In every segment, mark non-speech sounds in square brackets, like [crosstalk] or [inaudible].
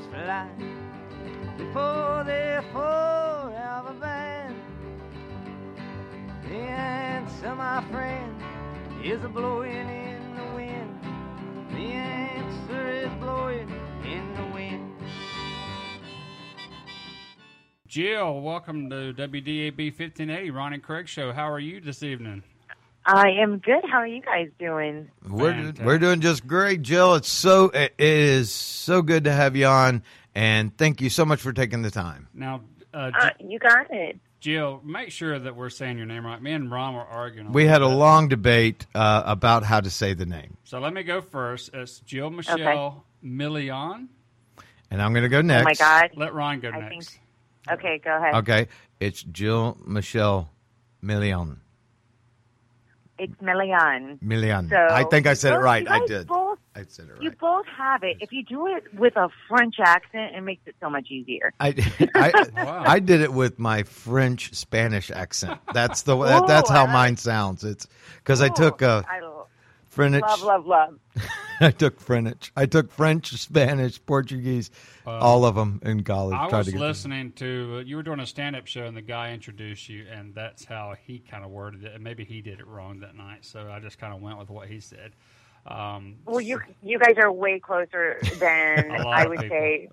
eagles fly before they're forever banned. The answer, my friend, is a blowing in the wind. The answer is blowing in the wind. Jill, welcome to WDAB 1580, Ron and Craig Show. How are you this evening? I am good. How are you guys doing? We're Fantastic. we're doing just great, Jill. It's so it is so good to have you on, and thank you so much for taking the time. Now, uh, Uh, you got it. Jill, make sure that we're saying your name right. Me and Ron were arguing. We had a little long debate uh, about how to say the name, So let me go first. It's Jill Michelle Meleán. and I'm going to go next. Oh my God. Let Ron go I next. think- Okay, go ahead. Okay, it's Jill Michelle Meleán. It's Meleán. Meleán. So I think I said it right. I did. Both, I said it You both have it. If you do it with a French accent, it makes it so much easier. I, [laughs] I, Wow. I did it with my French Spanish accent. That's the that, that's how mine sounds. It's because I took uh, I French. love, love, love. [laughs] I took French. I took French, Spanish, Portuguese, all of them in college. I Tried was to get listening to uh, you were doing a stand-up show, and the guy introduced you, and that's how he kind of worded it. And maybe he did it wrong that night, so I just kind of went with what he said. Um, Well, you you guys are way closer than [laughs] I would people. say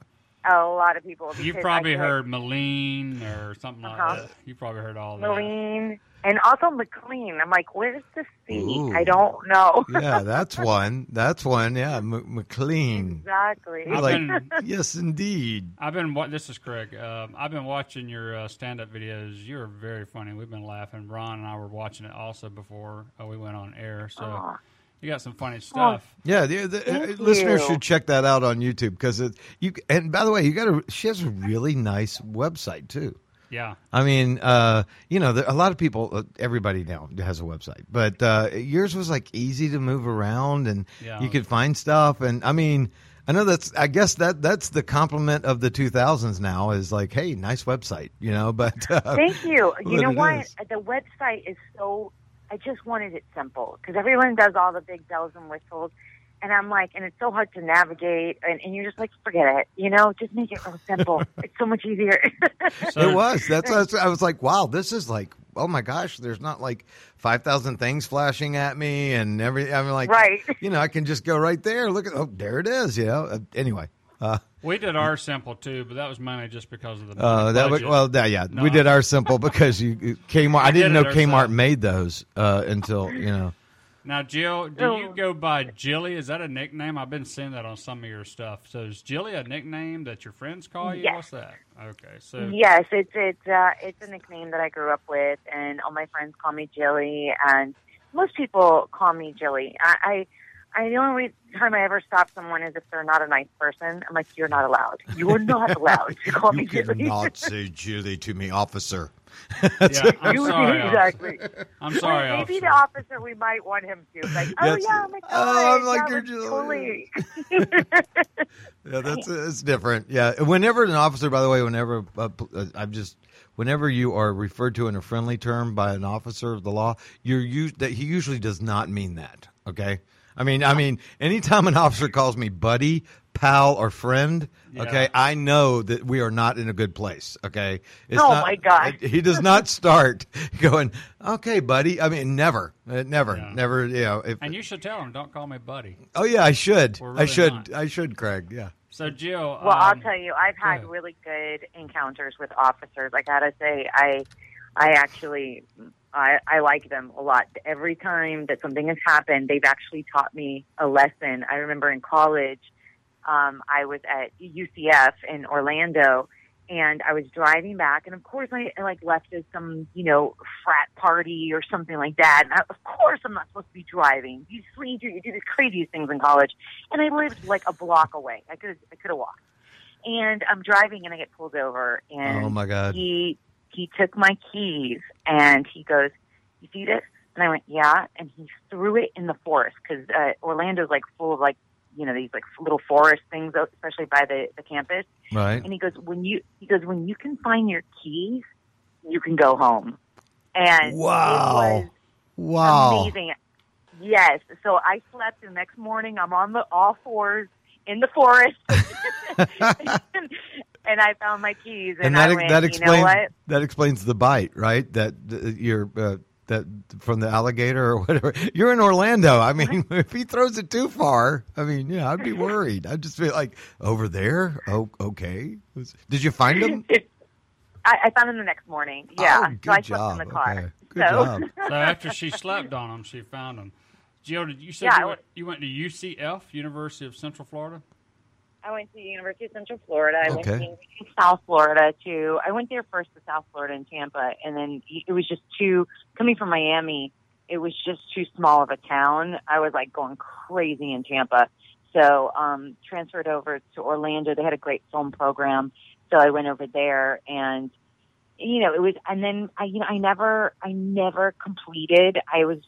a lot of people. You've probably I like heard Moline or something like Uh-huh. that. You probably heard all that. Marine and also McLean. I'm like, where's the C? Ooh. I don't know. yeah, [laughs] that's one. That's one. Yeah, M- McLean. exactly. I've Like, been- [laughs] yes, indeed. I've been. This is Craig. Um, I've been watching your uh, stand-up videos. You're very funny. We've been laughing. Ron and I were watching it also before uh, we went on air. So Aw. you got some funny stuff. Yeah, the, the, uh, listeners you. should check that out on YouTube because it. You and by the way, you got a. She has a really nice website too. Yeah. I mean, uh, you know, there, a lot of people, uh, everybody now has a website, but uh, yours was like easy to move around and Yeah. you could find stuff. And I mean, I know that's, I guess that that's the compliment of the 2000s now is like, hey, nice website, you know, but uh, Thank you. [laughs] You what know it what? is. The website is so. I just wanted it simple because everyone does all the big bells and whistles, and I'm like, and it's so hard to navigate, and, and you're just like, forget it. You know, just make it real simple. [laughs] it's so much easier. It was. That's, that's, I was like, wow, this is like, oh my gosh, there's not like 5,000 things flashing at me and every, I'm like, Right. you know, I can just go right there. Look at, oh, there it is, you know. Uh, anyway. Uh, we did our simple too, but that was mainly just because of the Uh, that was, well, that, yeah, No, we did our simple because you Kmart. I, I didn't know Kmart ourselves. made those uh, until you know. Now, Jill, do Oh. you go by Jilly? Is that a nickname? I've been seeing that on some of your stuff. So is Jilly a nickname that your friends call you? Yes. What's that? Okay, so yes, it's it's uh, it's a nickname that I grew up with, and all my friends call me Jilly, and most people call me Jilly. I. I I, the only time I ever stop someone is if they're not a nice person. I'm like, you're not allowed. You are not [laughs] allowed to call me Jilly. [laughs] say Julie to me, officer. yeah, I'm [laughs] You- sorry, exactly. I'm sorry, Well, maybe officer. the officer we might want him to. Like, oh That's- yeah, oh my god, oh, I'm like, that you're was just- Yeah, that's it's different. Yeah, whenever an officer, by the way, whenever uh, uh, I'm just whenever you are referred to in a friendly term by an officer of the law, you're us- that he usually does not mean that. Okay. I mean, I mean, anytime an officer calls me buddy, pal, or friend, okay, I know that we are not in a good place. Okay. It's Oh, not- my God. He does not start [laughs] going, okay, buddy. I mean, never, Uh, never, Yeah. never. You know, if, and you should tell him, don't call me buddy. oh yeah, I should, We're I should, not. I should, Craig. Yeah. So, Jill. Well, I'll um, tell you, I've had ahead. really good encounters with officers. I gotta say, I, I actually, I, I like them a lot. Every time that something has happened, they've actually taught me a lesson. I remember in college, um, I was at UCF in Orlando, and I was driving back, and of course, I, I like left at some, you know, frat party or something like that. And I, of course, I'm not supposed to be driving. You sleep, you do the craziest things in college, and I lived like a block away. I could, I could have walked and I'm driving and I get pulled over and Oh my God. he he took my keys and he goes, "You see this?" And I went, "Yeah." And he threw it in the forest because uh, Orlando's like full of like you know these like little forest things, especially by the the campus. Right. And he goes, "When you he goes when you can find your keys, you can go home." And Wow. it was Wow. amazing. Yes. So I slept the next morning. I'm on the all fours in the forest, and [laughs] [laughs] [laughs] I found my keys, and, and I that went, that you know explains that explains the bite, right? That uh, you're uh, that from the alligator or [laughs] whatever. You're in Orlando. I mean, [laughs] if he throws it too far, I mean, yeah, I'd be worried. I'd just be like, over there. Oh, okay. Did you find him? [laughs] I, I found him the next morning. Yeah, Oh, so good I slept job. in the car. Okay. Good so, job. So after she slept on him, she found him. Jill, did you say Yeah, you, went, you went to UCF, University of Central Florida? I went to the University of Central Florida. I went Okay. to University of South Florida too. I went there first to South Florida and Tampa, and then it was just too coming from Miami. It was just too small of a town. I was like going crazy in Tampa, so um, transferred over to Orlando. They had a great film program, so I went over there, and you know it was. And then I, you know, I never, I never completed. I was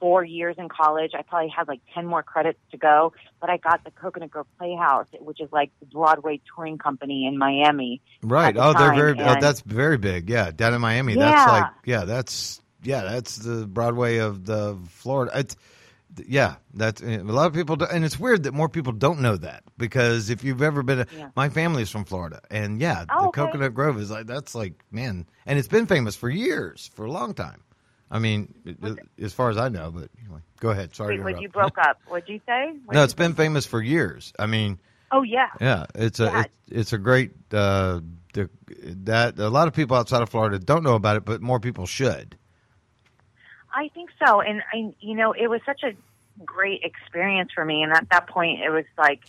four years in college. I probably had like 10 more credits to go, but I got the Coconut Grove Playhouse, which is like the Broadway touring company in Miami. Right. the Oh, they're time, very. Oh, that's very big. Yeah, down in Miami. That's like. Yeah, that's. Yeah, that's the Broadway of the Florida. It's. Yeah, that's eh, a lot of people, do, and it's weird that more people don't know that because if you've ever been, Yeah. my family's from Florida, and yeah, Oh, the okay. Coconut Grove is like that's like man, and it's been famous for years, for a long time. I mean, as far as I know, but anyway, go ahead. Sorry, Wait, to you broke up? What'd you say? What'd No, it's been famous for years. I mean, Oh, yeah. yeah, it's a Yeah. it's, it's a great uh, the, that a lot of people outside of Florida don't know about it, but more people should. I think so. And I, you know, it was such a great experience for me. And at that point, it was like,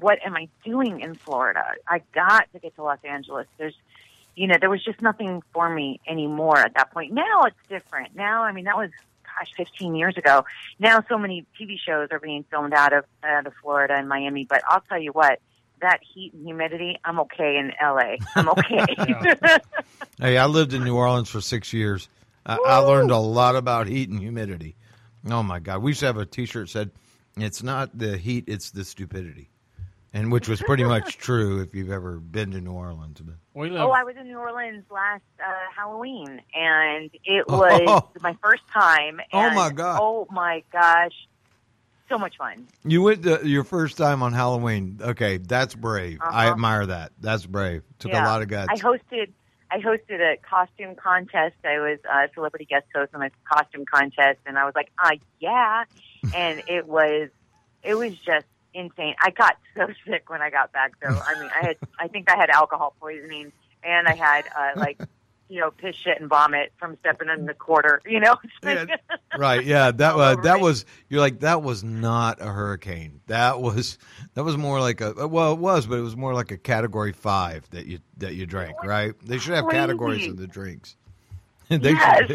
what am I doing in Florida? I got to get to Los Angeles. There's, you know, there was just nothing for me anymore at that point. Now it's different. Now, I mean, that was, gosh, 15 years ago. Now so many TV shows are being filmed out of, out of Florida and Miami. But I'll tell you what, that heat and humidity, I'm okay in LA. I'm okay. [laughs] Hey, I lived in New Orleans for six years. I, I learned a lot about heat and humidity. Oh my God, we used to have a T-shirt that said, "It's not the heat, it's the stupidity," and which was pretty much true if you've ever been to New Orleans. But We live. Oh, I was in New Orleans last uh, Halloween, and it was [laughs] my first time. Oh, my God. Oh my gosh! So much fun. you went to your first time on Halloween. Okay, that's brave. I Uh-huh. admire that. That's brave. Took a lot of guts. I hosted. I hosted a costume contest. I was a celebrity guest host on a costume contest, and I was like, "Ah, yeah!" [laughs] and it was, it was just insane. I got [laughs] so sick when I got back, though. I mean, I had, I think I had alcohol poisoning, and I had uh, like, [laughs] you know, piss, shit, and vomit from stepping in the quarter. You know, [laughs] Yeah. right yeah that uh, that was you're like that was not a hurricane that was that was more like a well it was but it was more like a category five that you that you drank right they should have categories in the drinks they Yes.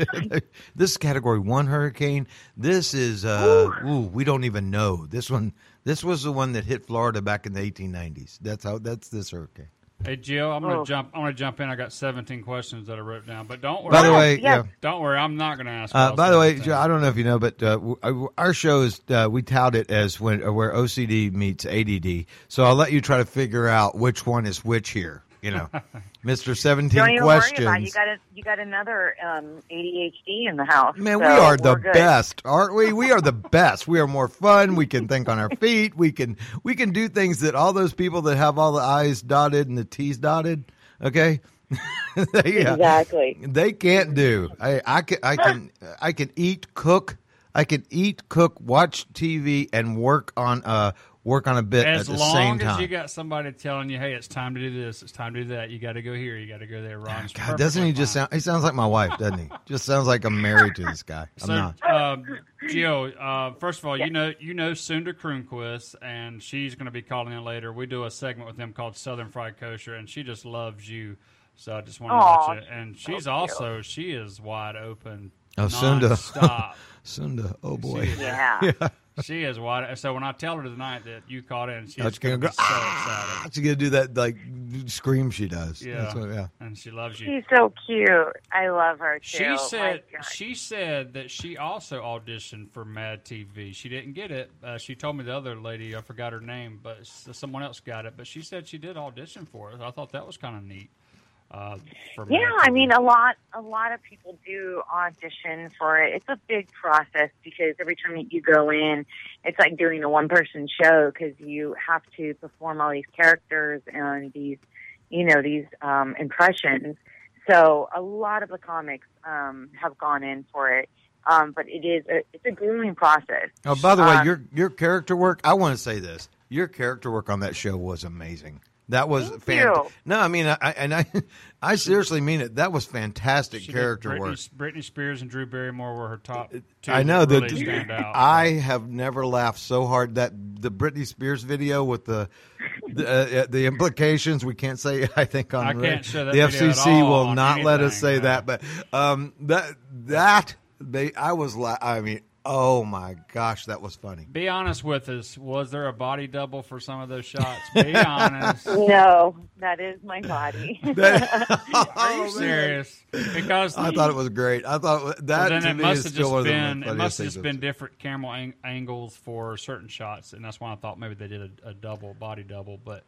this is category one hurricane this is uh ooh, we don't even know this one this was the one that hit florida back in the 1890s that's how that's this hurricane Hey Jill, I'm gonna Oh. jump. I'm gonna jump in. I got 17 questions that I wrote down, but don't worry. by the way yeah don't worry. I'm not gonna ask. Uh, by the way, 17. Joe, I don't know if you know, but uh, w- uh, our show is uh, we tout it as when uh, where OCD meets ADD. So I'll let you try to figure out which one is which here. You know, [laughs] Mister Seventeen Don't even questions. worry about it. You got a, you got another um, ADHD in the house. Man, so we are the good. best, aren't we? We are the [laughs] best. We are more fun. We can think on our feet. We can we can do things that all those people that have all the I's dotted and the T's dotted. Okay, [laughs] they, uh, Exactly. they can't do. I I can I can I can eat, cook. I can eat, cook, watch TV, and work on uh work on a bit as at the long same as time. you got somebody telling you, "Hey, it's time to do this. It's time to do that. You got to go here. You got to go there." Ron's God, doesn't he perfectly just fine. sound? He sounds like my wife, doesn't he? [laughs] Just sounds like I'm married to this guy. I'm So, not. um, Jill, uh, first of all, you know you know Sunda Croonquist, and she's going to be calling in later. We do a segment with them called Southern Fried Kosher, and she just loves you. So I just want to Aw, let you. And she's cute. also she is wide open. Oh, Sunda. [laughs] Sunda, oh boy. She is, [laughs] Yeah. she is wide. So when I tell her tonight that you called in, she's going gonna go. so Ah, excited. she's gonna do that like scream she does. Yeah. That's what- yeah. and she loves you. She's so cute. I love her too. She said My she said that she also auditioned for Mad TV. She didn't get it. Uh, she told me the other lady, I forgot her name, but someone else got it. But she said she did audition for it. I thought that was kind of neat. Uh, Yeah, I mean, a lot, a lot of people do audition for it. It's a big process because every time that you go in, it's like doing a one-person show because you have to perform all these characters and these, you know, these um, impressions. So a lot of the comics um, have gone in for it, um, but it is a, it's a grueling process. Oh, by the way, Um, your your character work. I want to say this: your character work on that show was amazing. That was Thank fantastic. you. No, I mean, I, I- and I, [laughs] I seriously mean it. That was fantastic She did character Britney, work. Britney Spears and Drew Barrymore were her top two. I know that that really stand out. I have never laughed so hard that the Britney Spears video with the the, uh, the implications we can't say [laughs] I think on I the- can't show that the video at FCC all will on not let us anything, say no. that but um that that they I was la- I mean oh my gosh that was funny Be honest with us. Was there a body double for some of those shots? Be [laughs] honest. No, that is my body. [laughs] [laughs] Are you Oh, serious? Because I thought it was great I thought that well, then to it me must is have still just one of the been it must have just been different camera ang- angles for certain shots, and that's why I thought maybe they did a, a double body double. But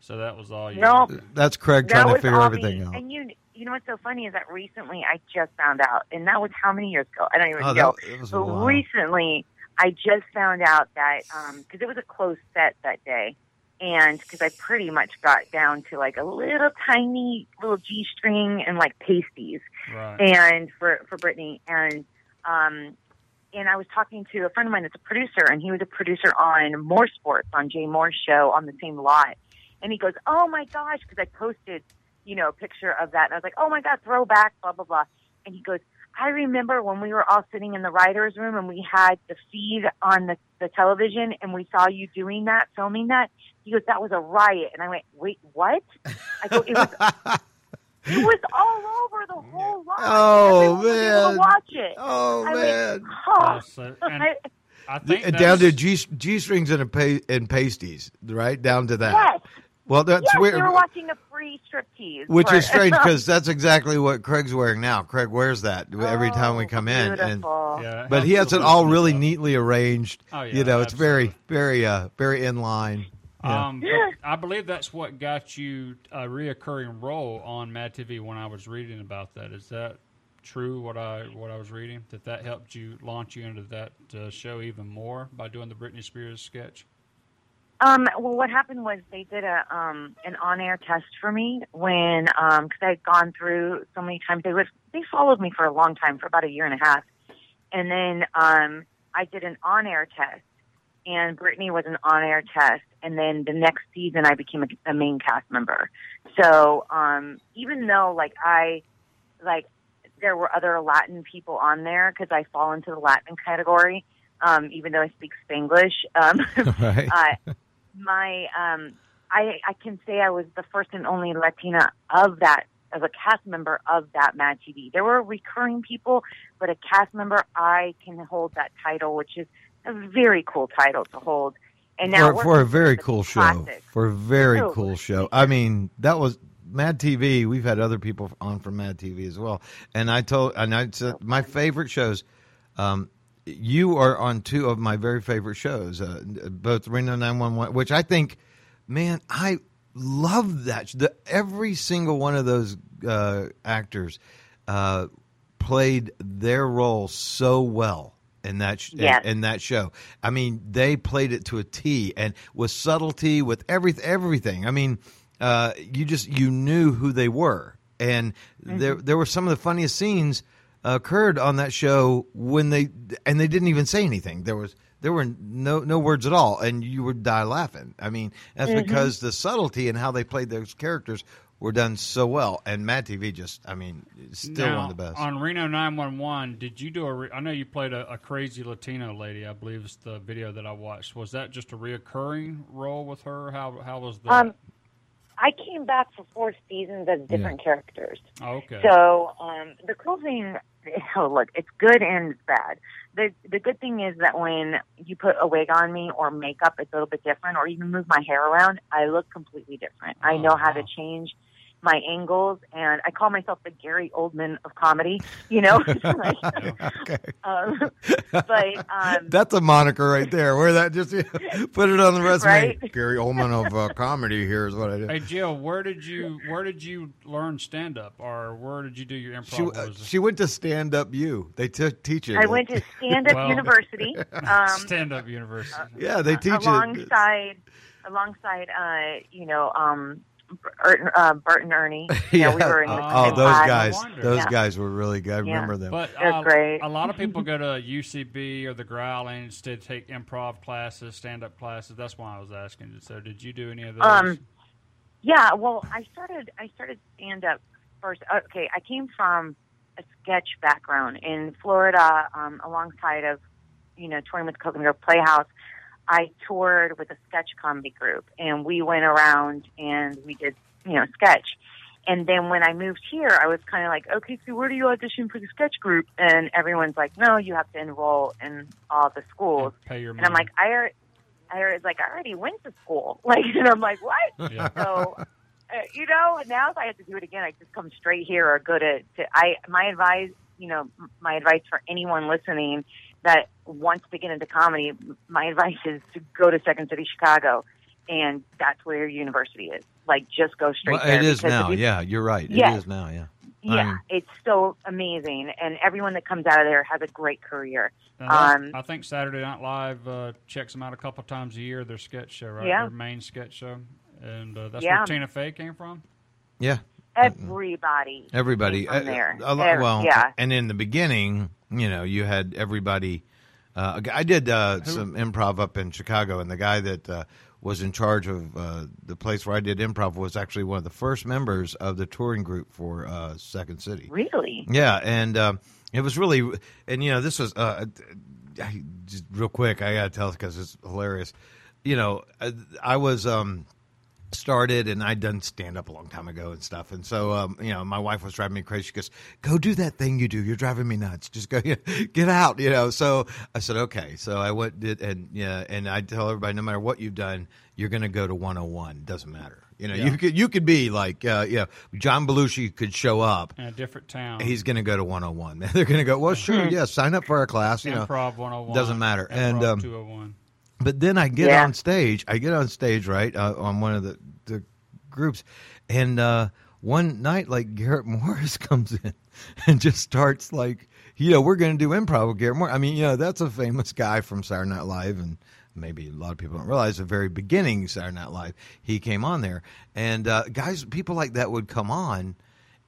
so that was all you. no, that's Craig that trying to figure everything me. out And you, you know what's so funny is that recently I just found out, and that was how many years ago? I don't even Oh, know. that- it was a but while. recently, I just found out that because it was a closed set that day, and because I pretty much got down to like a little tiny little g string and like pasties, Right. and for for Britney and um and I was talking to a friend of mine that's a producer and he was a producer on Mohr Sports on Jay Mohr's show on the same lot and he goes oh my gosh because I posted you know a picture of that and I was like oh my god throwback blah blah blah and he goes I remember when we were all sitting in the writers room and we had the feed on the, the television and we saw you doing that filming that he goes that was a riot and I went wait what I go it was [laughs] it was all over the whole lot. Oh, Everyone was able man. to watch it. oh I man went, huh. Yes, [laughs] uh, I- I think down to G G strings and a pa- and pasties, right down to that. yes, Well, that's yes, weird. we were watching a free striptease, Which for- is strange [laughs] because that's exactly what Craig's wearing now. Craig wears that every time we Oh, come in, and. Yeah, but he has it all really up. neatly arranged. Oh, yeah, you know, it's very, very, uh, very in line. Yeah. Um, but I believe that's what got you a reoccurring role on Mad TV when I was reading about that. Is that true? What I what I was reading that that helped you launch you into that uh, show even more by doing the Britney Spears sketch. Um, well, what happened was they did a um an on air test for me when um because I had gone through so many times. They would they followed me for a long time for about a year and a half, and then um I did an on air test, and Britney was an on air test, and then the next season I became a, a main cast member. So um even though like I like there were other Latin people on there because I fall into the Latin category. Um, even though I speak Spanglish, um, [laughs] right? [laughs] uh, my um I I can say I was the first and only Latina of that as a cast member of that Mad TV. There were recurring people, but a cast member I can hold that title, which is a very cool title to hold. And now for, for a very cool show. For a very cool show. I mean, that was Mad TV. We've had other people on from Mad TV as well. And I told, and I said my favorite shows. Um, you are on two of my very favorite shows, uh, both Reno 911, which I think, man, I love that. The, every single one of those uh, actors uh, played their role so well in that sh- Yes. in, in that show. I mean, they played it to a T and with subtlety, with every everything. I mean, uh, you just you knew who they were, and there there were some of the funniest scenes occurred on that show when they and they didn't even say anything. There was there were no no words at all, and you would die laughing. I mean, that's because the subtlety and how they played those characters were done so well. And Mad TV just, I mean, it's still now, one of the best. On Reno 911, did you do a? Re- I know you played a, a crazy Latino lady. I believe it's the video that I watched. Was that just a reoccurring role with her? How how was that? Um, I came back for four seasons as different characters. oh, okay. So um, the cool thing, [laughs] oh look, it's good and it's bad. The the good thing is that when you put a wig on me or makeup, it's a little bit different, or even move my hair around, I look completely different. I Oh, know how to change my angles, and I call myself the Gary Oldman of comedy. You know, [laughs] like, [laughs] um, but um, That's a moniker right there. Where that just put it on the resume. Right? Gary Oldman of uh, comedy. Here is what I do. Hey Jill, where did you where did you learn stand up, or where did you do your improv? She, uh, she went to stand up. You they t- teach it. I went to Stand Up Well- University. [laughs] Um, stand up university. Yeah, they teach it. alongside alongside uh you know um Bert, uh, Bert and Ernie. [laughs] You know, we were in the Oh, Oh, those class. guys. Those Yeah. guys were really good. I Yeah. remember them. But They're uh, great. a lot of people [laughs] go to UCB or the Groundlings to take improv classes, stand up classes. That's why I was asking. So, did you do any of those? Um, Yeah, well, I started I started stand up first. Okay, I came from a sketch background in Florida, um, alongside of you know touring with Coconut Grove Playhouse. I toured with a sketch comedy group, and we went around and we did you know sketch. And then when I moved here, I was kind of like, okay, so where do you audition for the sketch group? And everyone's like, no, you have to enroll in all the schools. pay your And I'm like, I, alre- I already, like, I already went to school. [laughs] Like, and I'm like, what? yeah. So, uh, you know, now if I have to do it again, I just come straight here or go to, to I, my advice, you know, my advice for anyone listening that wants to get into comedy, my advice is to go to Second City, Chicago. And that's where your university is. Like, just go straight Well, there. it is now. you- Yeah, you're right. Yeah. It is now. Yeah. Yeah, I'm- it's so amazing. And everyone that comes out of there has a great career. Um, I think Saturday Night Live uh, checks them out a couple times a year. Their sketch show, right? Yeah. Their main sketch show, and uh, that's Yeah. where Tina Fey came from. Yeah. Everybody. Everybody. came from uh, there. a lot- Every- well, yeah. and in the beginning, you know, you had everybody. Uh, I did uh, some improv up in Chicago, and the guy that uh, was in charge of uh, the place where I did improv was actually one of the first members of the touring group for uh, Second City. Really? Yeah, and um, it was really, and you know, this was uh, I- just real quick. I gotta tell because it's hilarious. You know, I- I was um, started and I'd done stand up a long time ago and stuff, and so um, you know, my wife was driving me crazy. She goes, "Go do that thing you do. You're driving me nuts. Just go [laughs] get out." You know. So I said, "Okay." So I went did and yeah, and I tell everybody, no matter what you've done, you're going to go to 101. Doesn't matter. You know, Yeah. you could you could be like, uh, you know, John Belushi could show up In a different town. he's going to go to 101. [laughs] They're going to go, well, sure, [laughs] yeah, sign up for our class. You know, Improv 101. doesn't matter. Improv And, um, 201. But then I get Yeah. on stage. I get on stage, right, uh, on one of the, the groups. And uh, one night, like, Garrett [laughs] Morris comes in and just starts, like, you know, we're going to do improv with Garrett Morris. I mean, you know, that's a famous guy from Saturday Night Live. And maybe a lot of people don't realize the very beginning Saturday Night Live, he came on there. And uh, guys, people like that would come on.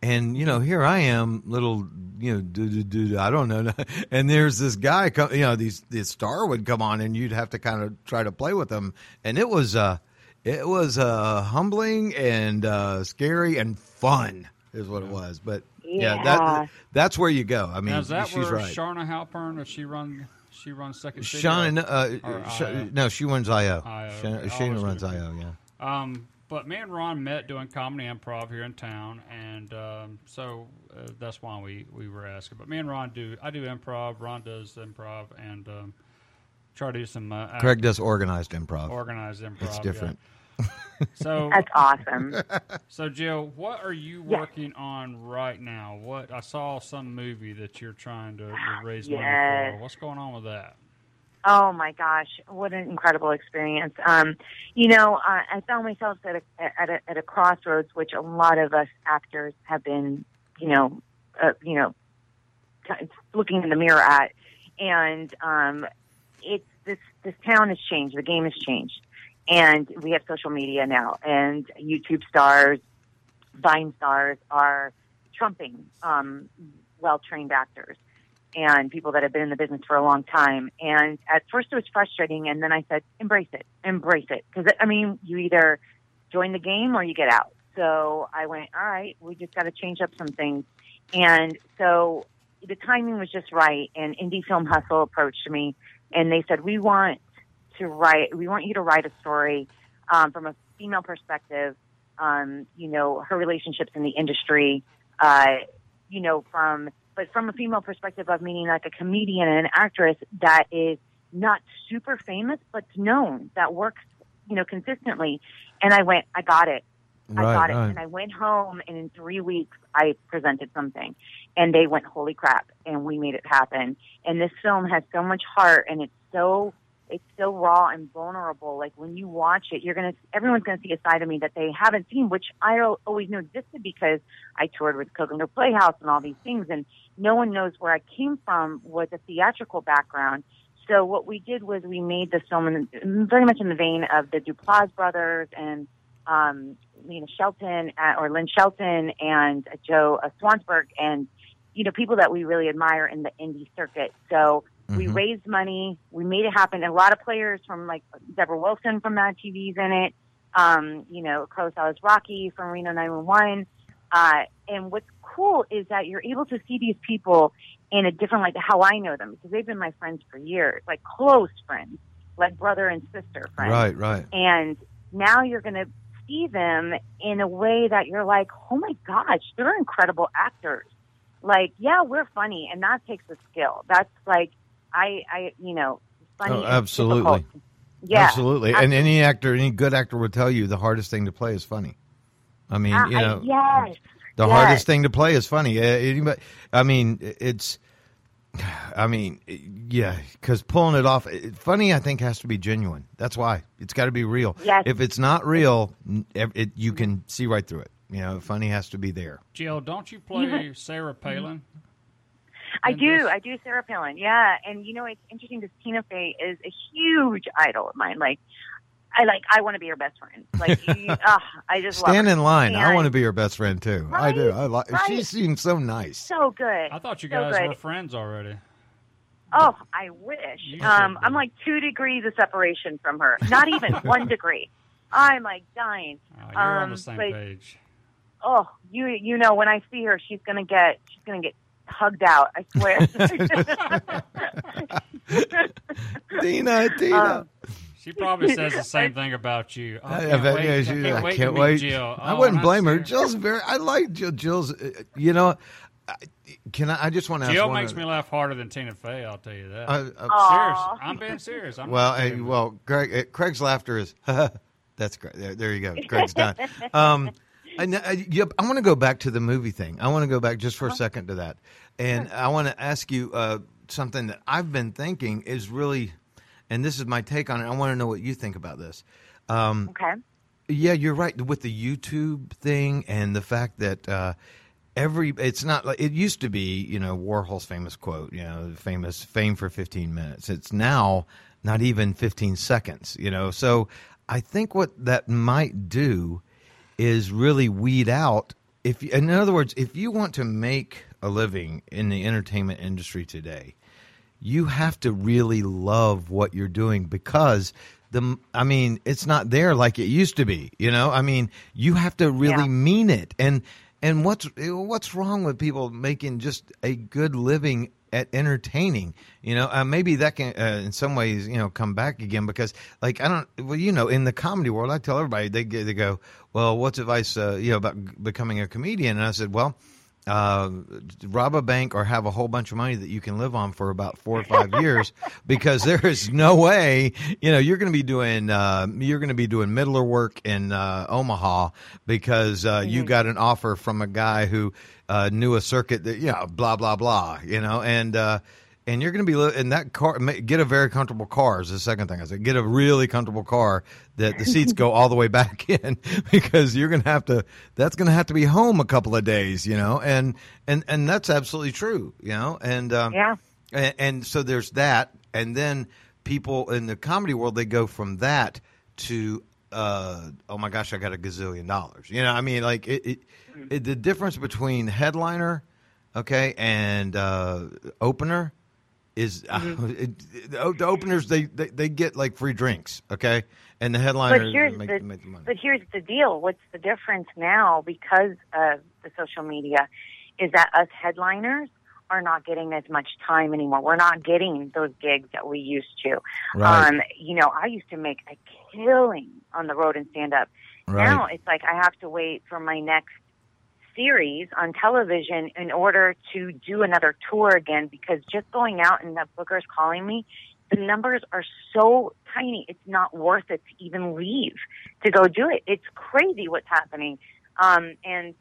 And you know, here I am, little, you know, do do do. I don't know. [laughs] And there's this guy, come, you know, these this star would come on, and you'd have to kind of try to play with him. And it was, uh, it was uh, humbling and uh, scary and fun, is what it was. But yeah, Yeah. that that's where you go. I mean, Now, is that she's where right. Charna Halpern, does she run? She runs second. City, Shauna, or- uh, Sh- no, she runs IO. IO. Shana, I Shana always runs get it. IO. Yeah. Um, but me and Ron met doing comedy improv here in town, and um, so uh, that's why we, we were asking. But me and Ron do I do improv. Ron does improv, and um, try to do some uh, act- Craig does organized improv. organized improv. It's yeah. different. [laughs] So That's awesome. so Jill, what are you Yeah. working on right now? What I saw some movie that you're trying to, to raise money for. What's going on with that? Oh my gosh, what an incredible experience! Um, you know, uh, I found myself at a, at a at a crossroads, which a lot of us actors have been, you know, uh, you know, looking in the mirror at, and um, it's this this town has changed. The game has changed, and we have social media now, and YouTube stars, Vine stars are trumping um, well trained actors and people that have been in the business for a long time. And at first it was frustrating, and then I said, embrace it, embrace it. Because, I mean, you either join the game or you get out. So I went, all right, we just got to change up some things. And so the timing was just right. And Indie Film Hustle approached me, and they said, we want to write, we want you to write a story um, from a female perspective, um, you know, her relationships in the industry, uh, you know, from but from a female perspective of meaning like a comedian and an actress that is not super famous but's known that works you know consistently. And i went i got it. Right, I got it, and I went home, and in three weeks, I presented something, and they went, "Holy crap!" And we made it happen. And this film has so much heart, and it's so it's so raw and vulnerable. Like when you watch it, you're gonna everyone's gonna see a side of me that they haven't seen, which I al- always knew existed because I toured with Coconut Playhouse and all these things, and no one knows where I came from with a theatrical background. So what we did was we made the film in, very much in the vein of the Duplass brothers and um, know Shelton uh, or Lynn Shelton and Joe uh, Swanberg and you know people that we really admire in the indie circuit. So we Mhm. raised money, we made it happen. And a lot of players from like Debra Wilson from Mad TV's in it. Um, you know, Carlos Alazraqui from Reno 911. Uh, and what's cool is that you're able to see these people in a different light, how I know them, because they've been my friends for years, like close friends, like brother and sister friends. Right, right. And now you're going to see them in a way that you're like, oh my gosh, they're incredible actors. Like, yeah, we're funny, and that takes a skill. That's like, I, I, you know, funny. Oh, absolutely. difficult. Yeah, Absolutely. And any actor, any good actor would tell you the hardest thing to play is funny. I mean, Ah, you I- know, yes. the yes. hardest thing to play is funny. Anybody, I mean, it's, I mean, yeah, because pulling it off, funny, I think has to be genuine. That's why it's got to be real. Yes. If it's not real, n- it, you can see right through it. You know, funny has to be there. Jill, don't you play Sarah Palin? I do. this? I do Sarah Palin. Yeah, and you know it's interesting because Tina Fey is a huge idol of mine. Like, I like. I want to be her best friend. Like, [laughs] you, ugh, I just love Stand her. in line. I want to be her best friend too. I do. I like. She seems so nice. So good. I thought you guys good. were friends already. Oh, I wish. Um. I'm like two degrees of separation from her. Not even [laughs] one degree. I'm like dying. Oh, you're on Um, the same but- page. Oh, you you know when I see her, she's gonna get she's gonna get hugged out. I swear. [laughs] Dina, Dina. Um, She probably says the same [laughs] thing about you. Oh, I, I, can't bet- wait, yeah, I can't I can't to wait. Jill. I Oh, wouldn't blame her. Jill's very. I like Jill. Jill's. uh, You know, I- can I? I just want to ask Jill one makes of- me laugh harder than Tina Fey. I'll tell you that. I- I- serious. Aw. I'm being serious. I'm [laughs] well, not hey, well, Greg, uh, Craig's laughter is. that's great. There, there you go. Craig's done. Um, I, I, yep, I want to go back to the movie thing. I want to go back just for a second to that, and I want to ask you uh, something that I've been thinking is really, and this is my take on it. I want to know what you think about this. Um, okay. Yeah, you're right with the YouTube thing and the fact that uh, every it's not like it used to be. You know, Warhol's famous quote. You know, famous fame for 15 minutes. It's now not even 15 seconds. You know, so I think what that might do is really weed out. If in other words, if you want to make a living in the entertainment industry today, you have to really love what you're doing because the I mean it's not there like it used to be you know I mean you have to really Yeah. mean it and and what's what's wrong with people making just a good living at entertaining you know? Uh, maybe that can uh, in some ways you know come back again because like I don't well you know in the comedy world I tell everybody they they go well what's advice uh, you know about becoming a comedian? And I said well uh, rob a bank or have a whole bunch of money that you can live on for about four or five [laughs] years because there is no way you know you're going to be doing uh, you're going to be doing middler work in uh, Omaha because uh, you got an offer from a guy who uh, knew a circuit that you know blah blah blah you know and uh, and you're going to be li- in that car. Get a very comfortable car is the second thing I said. Get a really comfortable car that the seats go all the way back [laughs] in because you're going to have to. That's going to have to be home a couple of days, you know, and and and that's absolutely true, you know, and um, Yeah. and, and so there's that, and then people in the comedy world they go from that to uh, oh my gosh, I got a gazillion dollars. You know, I mean, like it, it, it the difference between headliner, okay, and uh, opener is uh, [laughs] it, the, the openers they, they they get like free drinks, okay, and the But headliners here's make, the make the money. but here's the deal. What's the difference now because of the social media is that us headliners are not getting as much time anymore. We're not getting those gigs that we used to. Right. Um, you know, I used to make a killing on the road and stand up. Right. Now it's like I have to wait for my next series on television in order to do another tour again because just going out and the bookers calling me the numbers are so tiny. It's not worth it to even leave to go do it. It's crazy what's happening. Um, and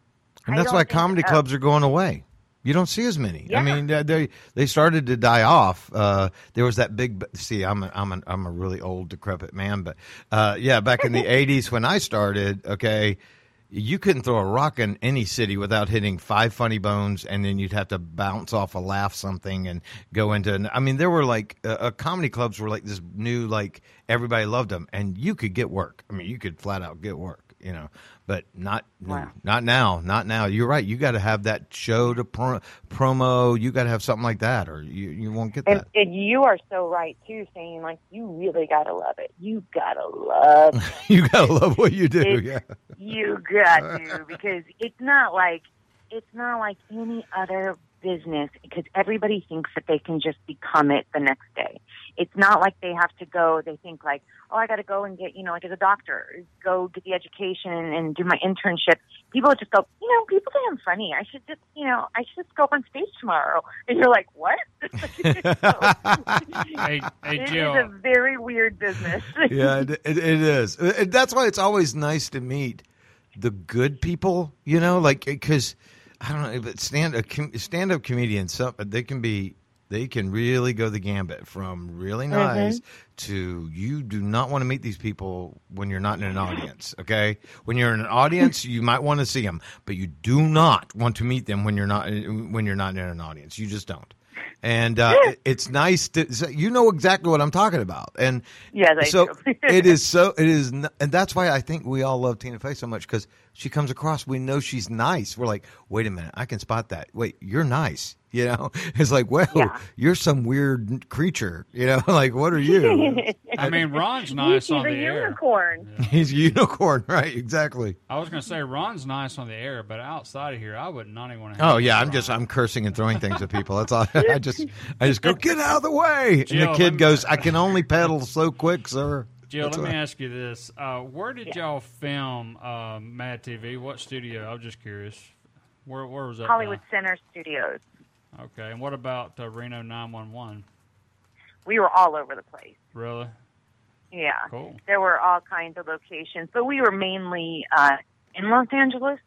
And that's why comedy uh, clubs are going away. You don't see as many. I mean, they- they they started to die off. Uh, there was that big. See, I'm a, I'm a, I'm a really old, decrepit man, but uh, yeah, back in the [laughs] '80s when I started, okay, you couldn't throw a rock in any city without hitting five funny bones, and then you'd have to bounce off a laugh something and go into. an- I mean, there were like uh, uh, comedy clubs were like this new, like everybody loved them, and you could get work. I mean, you could flat out get work, you know, but not Wow. not now, not now. You're right. You got to have that show to pro- promo. You got to have something like that, or you you won't get And, that. and you are so right too, saying like you really gotta love it. You gotta love [laughs] it. you got to love what you do. Yeah. you got to [laughs] because it's not like it's not like any other business because everybody thinks that they can just become it the next day. It's not like they have to go. They think like, oh, I got to go and get you know, like as a doctor, go get the education and, and do my internship. People just go, you know, people think I'm funny. I should just, you know, I should just go up on stage tomorrow. And you're like, what? [laughs] [laughs] Hey, hey, It is Jill. a very weird business. [laughs] yeah, it, it, it is. And that's why it's always nice to meet the good people. You know, like because I don't know, but stand a stand up comedians, some, they can be. They can really go the gambit from really mm-hmm. nice to you do not want to meet these people when you're not in an audience. Okay, when you're in an audience, you might want to see them, but you do not want to meet them when you're not when you're not in an audience. You just don't. And uh, it- it's nice to so you know exactly what I'm talking about. And yeah, so [laughs] it is so it is, and that's why I think we all love Tina Fey so much because she comes across. We know she's nice. We're like, wait a minute, I can spot that. Wait, you're nice. [laughs] You know, it's like, well, Yeah. you're some weird creature. You know, [laughs] like what are you? I mean, Ron's nice She's on a the air. He's a unicorn. He's a unicorn, right? Exactly. I was going to say Ron's nice on the air, but outside of here, I would not not even want to. Oh yeah, I'm just I'm cursing and throwing things at people. That's all. I just I just go get out of the way, and the let kid me- goes, [laughs] I can only pedal so quick, sir. Jill, That's let me what- ask you this: uh, Where did y'all film um, Mad TV? What studio? I'm just curious. Where where was that? Hollywood done? Center Studios. Okay, and what about uh, Reno 911? We were all over the place. Really? Yeah. Cool. There were all kinds of locations, but we were mainly uh, in Los Angeles.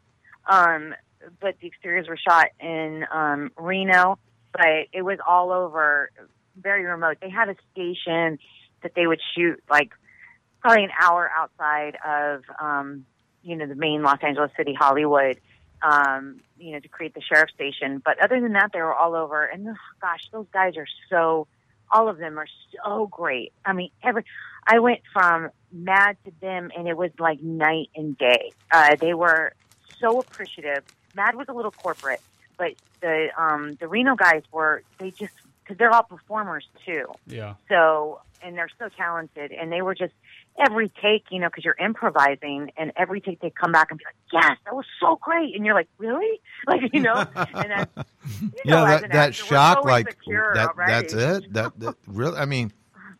Um, but the exteriors were shot in um, Reno, but it was all over, very remote. They had a station that they would shoot like probably an hour outside of, um, you know, the main Los Angeles City, Hollywood, um, you know, to create the sheriff station. But other than that, they were all over. And oh, gosh, those guys are so, all of them are so great. I mean, every, I went from mad to them, and it was like night and day. Uh, they were so appreciative. Mad was a little corporate, but the um, the Reno guys were they just because they're all performers too. Yeah. So and they're so talented, and they were just every take, you know, because you're improvising, and every take they come back and be like, "Yes, that was so great," and you're like, "Really?" [laughs] Like you know, and then [laughs] you yeah, as that an that actor, shock, so like that. already. That's it. [laughs] That, that really. I mean,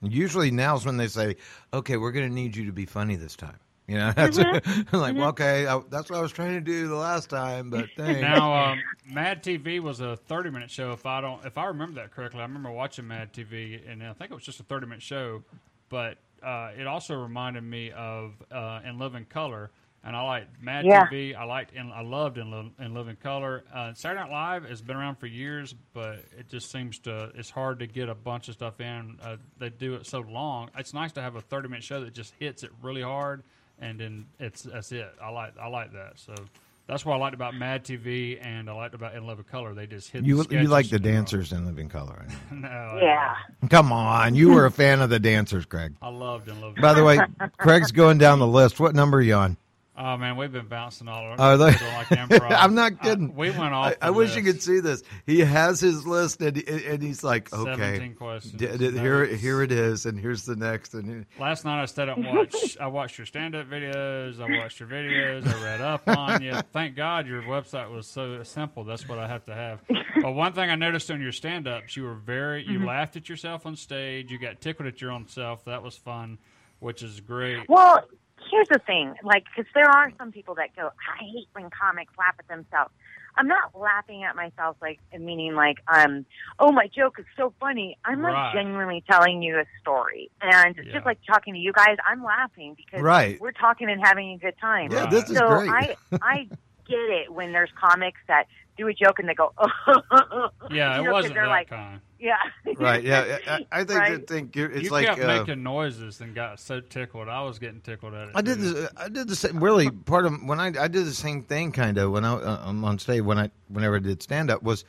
usually now is when they say, "Okay, we're going to need you to be funny this time." You know, [laughs] that's Mm-hmm. [laughs] like, well, okay, I, that's what I was trying to do the last time, but [laughs] thanks. Now, um, Mad TV was a 30 minute show. If I don't, if I remember that correctly, I remember watching Mad TV, and I think it was just a 30 minute show. But uh, it also reminded me of uh, In Living Color, and I liked Mad Yeah. TV. I liked, and I loved In, Li- in Living Color. Uh, Saturday Night Live has been around for years, but it just seems to it's hard to get a bunch of stuff in. Uh, they do it so long. It's nice to have a 30 minute show that just hits it really hard, and then it's that's it. I like I like that. So. That's what I liked about Mad TV, and I liked about In Living Color. They just hit. you the you like the dancers in Living Color? [laughs] [laughs] No, yeah. Come on, you were a fan of the dancers, Craig. I loved In Living. By the way, Craig's going down the list. What number are you on? Oh man, we've been bouncing all over. Are they- like. [laughs] I'm not I- we went off. I, I wish you could see this. He has his list, and, and he's like, okay, 17 questions. D- d- here, here it is, and here's the next, and Last night I stayed up and watched. I watched your stand-up videos. I watched your videos. I read up on you. [laughs] Thank God your website was so simple. That's what I have to have. But one thing I noticed on your stand-ups, you were very. Mm-hmm. You laughed at yourself on stage. You got tickled at your own self. That was fun, which is great. Well, here's the thing, like, because there are some people that go, I hate when comics laugh at themselves. I'm not laughing at myself, like meaning like, um, oh, my joke is so funny. I'm like Right. genuinely telling you a story, and Yeah. just like talking to you guys, I'm laughing because Right. we're talking and having a good time. Yeah, Right. this is so great. I I [laughs] get it when there's comics that do a joke and they go, oh. [laughs] Yeah, You it know, 'cause wasn't they're that like, kind. yeah, right. Yeah. I, I think Right? Think you're, it's you like kept uh, making noises and got so tickled. I was getting tickled at it. I did too. the I did the same. Really, part of when I I did the same thing kind of when I uh, I'm on stage when I whenever I did stand up was,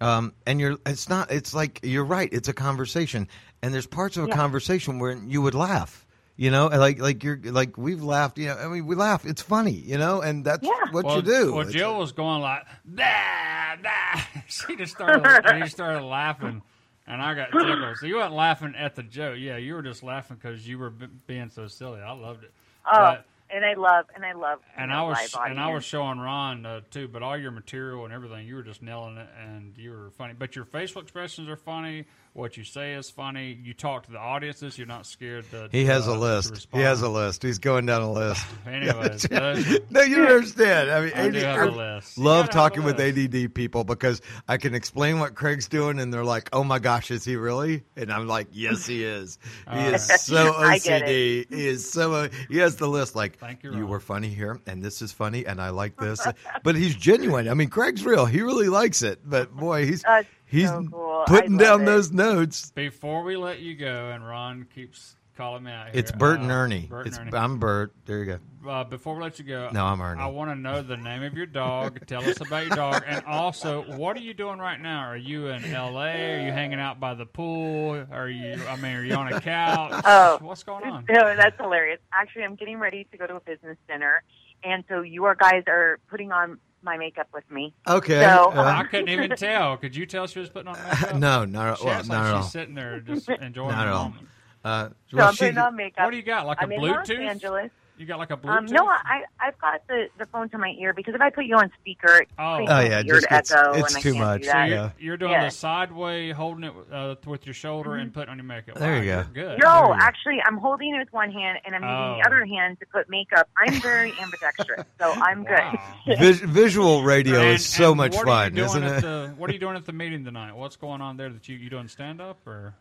um, and you're it's not it's like you're right. It's a conversation, and there's parts of a Yeah. conversation where you would laugh. You know, like like you're like we've laughed. You know, I mean we laugh. It's funny. You know, and that's Yeah. what well, you do. Well, It's Jill like- was going like, nah, nah. [laughs] She just started, and he started laughing, and I got tickled. So you weren't laughing at the joke. Yeah, you were just laughing because you were b- being so silly. I loved it. oh, But- and I love and I love and I was and I was showing Ron uh, too, but all your material and everything, you were just nailing it, and you were funny. But your facial expressions are funny. What you say is funny. You talk to the audiences. You're not scared to. he has uh, a list. He has a list. He's going down a list. [laughs] Anyways, [laughs] those- no, you don't understand. I mean, I do AD have a list. Love gotta a talking with. ADD people because I can explain what Craig's doing, and they're like, "Oh my gosh, is he really?" And I'm like, "Yes, he is. He is so [laughs] OCD. He is so. uh, He has the list. Like, Thank you, you were funny here, and this is funny, and I like this. but he's genuine. I mean, Craig's real. He really likes it. But boy, he's That's he's so cool. putting down it. those notes. Before we let you go, and Ron keeps calling me out here. It's Bert and uh, Ernie. Bert It's and Ernie. I'm Bert. There you go. uh, before we let you go, No, I'm Ernie. I want to know the name of your dog. [laughs] Tell us about your dog, and also, what are you doing right now? Are you in L.A.? Are you hanging out by the pool? Are you? I mean, are you on a couch? Oh. what's going on? [laughs] No, that's hilarious. Actually, I'm getting ready to go to a business dinner, and so you are guys are putting on my makeup with me. Okay. So, uh, I couldn't even tell. Could you tell she was putting on makeup? [laughs] no, not, She well, not like at all. she's sitting there just [laughs] enjoying Not the at all. moment. Uh, So I'm she- putting on makeup. What do you got? Like a I'm in Los Bluetooth? Angeles. You got like a Bluetooth? Um, no, I I've got the the phone to my ear because if I put you on speaker, it Oh. Oh, yeah, it weird just gets- echo, it's and too much. Do So that. you're, Yeah. you're doing Yeah. the sideway, holding it uh, with your shoulder and putting on your makeup. There Wow, you go. You're good. There No, you actually, I'm holding it with one hand and I'm using Oh. the other hand to put makeup. I'm very ambidextrous, so I'm Wow. good. [laughs] Vis- visual radio And- is so much what are you fun, isn't it? The, [laughs] what are you doing at the meeting tonight? What's going on there? That you you doing stand up or?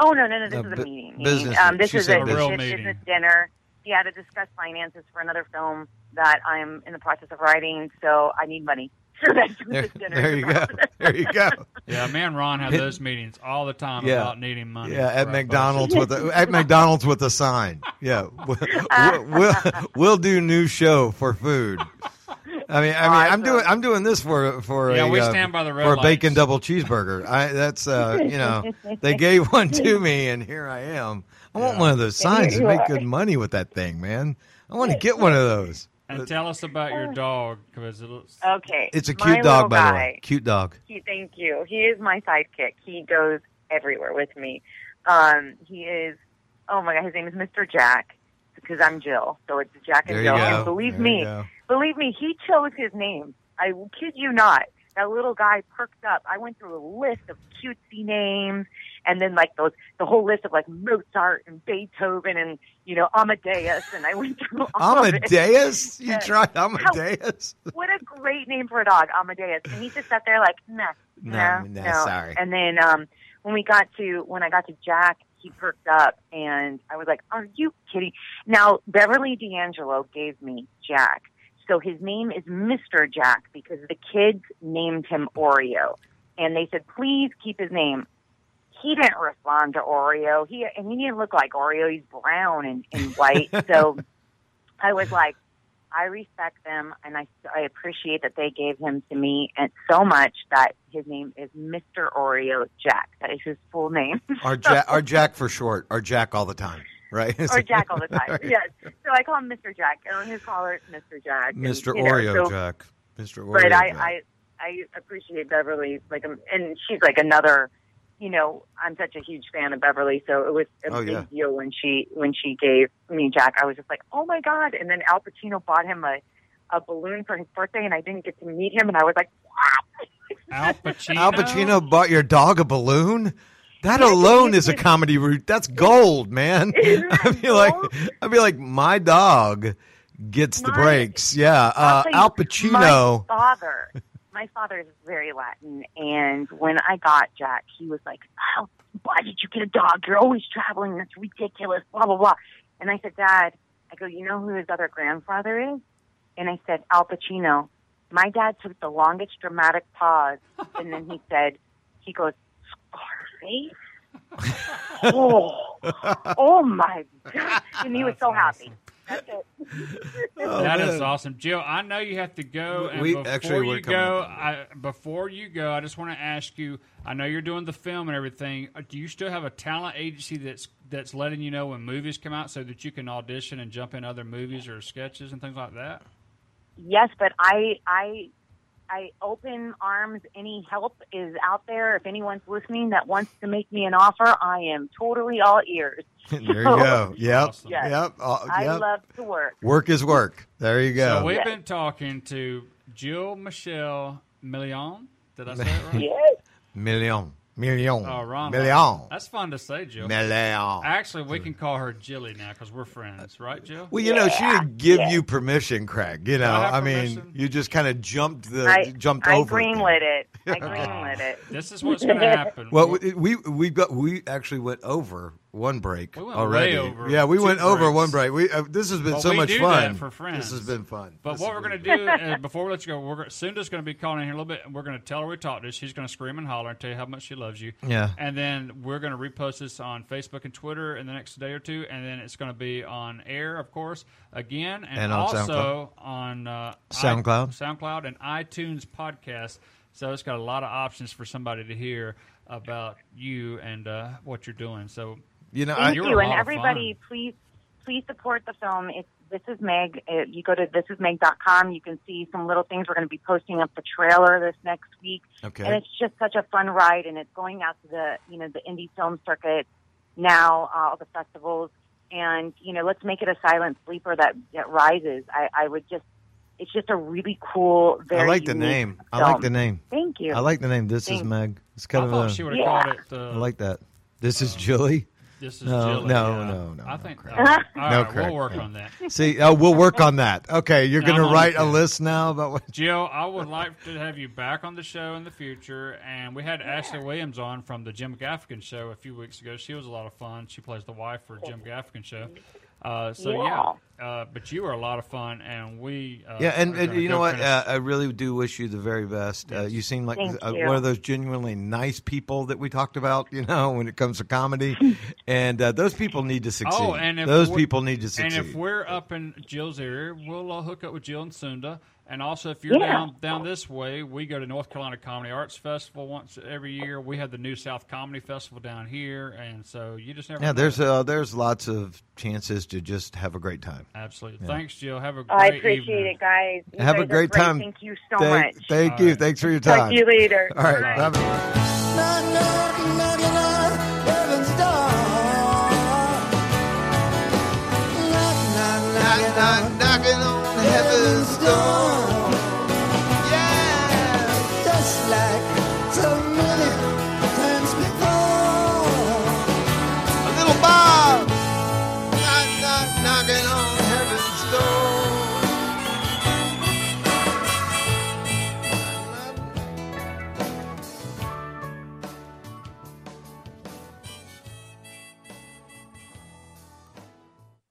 Oh no, no, no! This No, is a meeting. business- Um, this she is said a, a Real business meeting. dinner. Yeah, to discuss finances for another film that I'm in the process of writing. So I need money. [laughs] So that's There, this dinner you go. [laughs] There you go. Yeah, me and Ron have those meetings all the time Yeah. about needing money. Yeah, at McDonald's with a, at McDonald's with a sign. Yeah, [laughs] we'll, we'll, we'll do new show for food. I mean, I mean, I'm doing I'm doing this for for Yeah, a we uh, stand by the red for a bacon lights. double cheeseburger. I that's uh you know they gave one to me and here I am. I want Yeah. one of those signs and you make good money with that thing, man. I want to get one of those. And tell us about your dog because it looks. Okay, It's a my cute dog, little by the way. Cute dog. He, thank you. He is my sidekick. He goes everywhere with me. Um, he is. Oh my god, his name is Mr. Jack because I'm Jill. So it's Jack and There you Jill. go. And believe There me, believe me, he chose his name. I kid you not. That little guy perked up. I went through a list of cutesy names, and then like those, the whole list of like Mozart and Beethoven and you know Amadeus, and I went through all of it. Amadeus? [laughs] You tried Amadeus? What a great name for a dog, Amadeus. And he just sat there like, nah, No, no, no, sorry. And then um, when we got to when I got to Jack, he perked up, and I was like, "Are you kidding?" Now Beverly D'Angelo gave me Jack, so his name is Mister Jack because the kids named him Oreo, and they said, "Please keep his name." He didn't respond to Oreo. He and he didn't look like Oreo. He's brown and, and white. so [laughs] I was like, I respect them and I, I appreciate that they gave him to me and so much that his name is Mr. Oreo Jack. That is his full name. [laughs] Our Jack, our Jack for short, Our Jack all the time, right? or [laughs] Jack all the time. Yes. So I call him Mr. Jack. And on his collar it's Mr. Jack. And, Mr. know, Oreo so- Jack. Mr. Oreo But I, Jack. I I appreciate Beverly like and she's like another you know, I'm such a huge fan of Beverly, so it was a Oh, big yeah. deal when she when she gave me Jack. I was just like, Oh my god and then Al Pacino bought him a a balloon for his birthday and I didn't get to meet him and I was like, What? Al [laughs] Pacino. Al Pacino bought your dog a balloon. That alone is a comedy route. That's gold, man. [laughs] I'd be like. I'd be like, my dog gets the My- breaks. Yeah, uh, I'll tell you, Al Pacino. My father, my father is very Latin, and when I got Jack, he was like, "How? Why did you get a dog? You're always traveling. That's ridiculous." Blah blah blah. And I said, "Dad, I go, you know who his other grandfather is?" And I said, "Al Pacino." My dad took the longest dramatic pause, and then he [laughs] said, "He goes, Scarface." [laughs] oh, oh my god! And he was That's so awesome. happy. That's it. [laughs] Oh, That is man. awesome, Jill. I know you have to go, and We- before actually, you go, I, before you go, I just want to ask you. I know you're doing the film and everything. Uh, Do you still have a talent agency that's that's letting you know when movies come out, so that you can audition and jump in other movies or sketches and things like that? Yes, but I I I open arms. Any help is out there. If anyone's listening that wants to make me an offer, I am totally all ears. [laughs] there you go. [laughs] Yep. Awesome. Yes. Yep. Uh, I love to work. work is work. There you go. So we've Yes. been talking to Jill Michele Meleán. Did I say it [laughs] right? Yes. Meleán. Meleán. Oh, wrong. Meleán. That's fun to say, Jill. Meleán. Actually, we can call her Jilly now because we're friends, right, Jill? Well, you know, she Yeah, didn't give yeah. you permission, Craig. You know, I I, mean, permission? you just kind of jumped the I jumped I over. it there. greenlit it. I greenlit it. [laughs] This is what's going to happen. Well, we we we got we actually went over one break We went already. way over yeah, we two went over one break. We uh, this has been But so we much do fun that for friends. This has been fun. But This what we're been going to do uh, before we let you go, we're gonna, Sunda's going to be calling in here a little bit, and we're going to tell her we talked to. She's going to scream and holler and tell you how much she loves you. Yeah. And then we're going to repost this on Facebook and Twitter in the next day or two, and then it's going to be on air, of course, again, and, And on also on uh, SoundCloud. I- SoundCloud, and iTunes podcast. So it's got a lot of options for somebody to hear about you and uh, what you're doing. So You know, I, Thank you're a you, and lot everybody, please please support the film. It's This Is Meg. Uh, You go to thisismeg.com. You can see some little things. We're going to be posting up the trailer this next week. okay. and it's just such a fun ride and it's going out to the you know the indie film circuit now uh, all the festivals and you know let's make it a silent sleeper that, that rises I, I would just it's just a really cool very I like the unique name. I like the name. thank you I like the name. This is Meg. It's I kind of thought a. she would have Yeah. called it. Uh, I like that. This is Jilly. This is No, Jilly, no, yeah. no, no, I no, think. Craig. all right, No, all right, Craig, we'll work on that. See, oh, we'll work on that. Okay, you're going to write a list now about what. Jill, I would like to have you back on the show in the future. And we had Ashley Williams on from the Jim Gaffigan show a few weeks ago. She was a lot of fun. She plays the wife for Jim Gaffigan show. Uh, so yeah, uh, but you were a lot of fun, and we uh, Yeah, and, and you know what? Uh, I really do wish you the very best. Uh, Yes. you seem like Thank uh, you. one of those genuinely nice people that we talked about. You know, when it comes to comedy, [laughs] and uh, those people need to succeed. Oh, and if those we're- people need to succeed. and if we're up in Jill's area, we'll uh, hook up with Jill and Sunda. And also, if you're Yeah. down down this way, we go to North Carolina Comedy Arts Festival once every year. We have the New South Comedy Festival down here, and so you just never. yeah, know. there's uh, there's lots of chances to just have a great time. absolutely. Yeah. Thanks, Jill. Have a great I appreciate evening. it guys You Have a guys are great time. thank you so thank, much thank All you. right. Thanks for your talk time. to you later All right, Bye. knocking on heaven's door.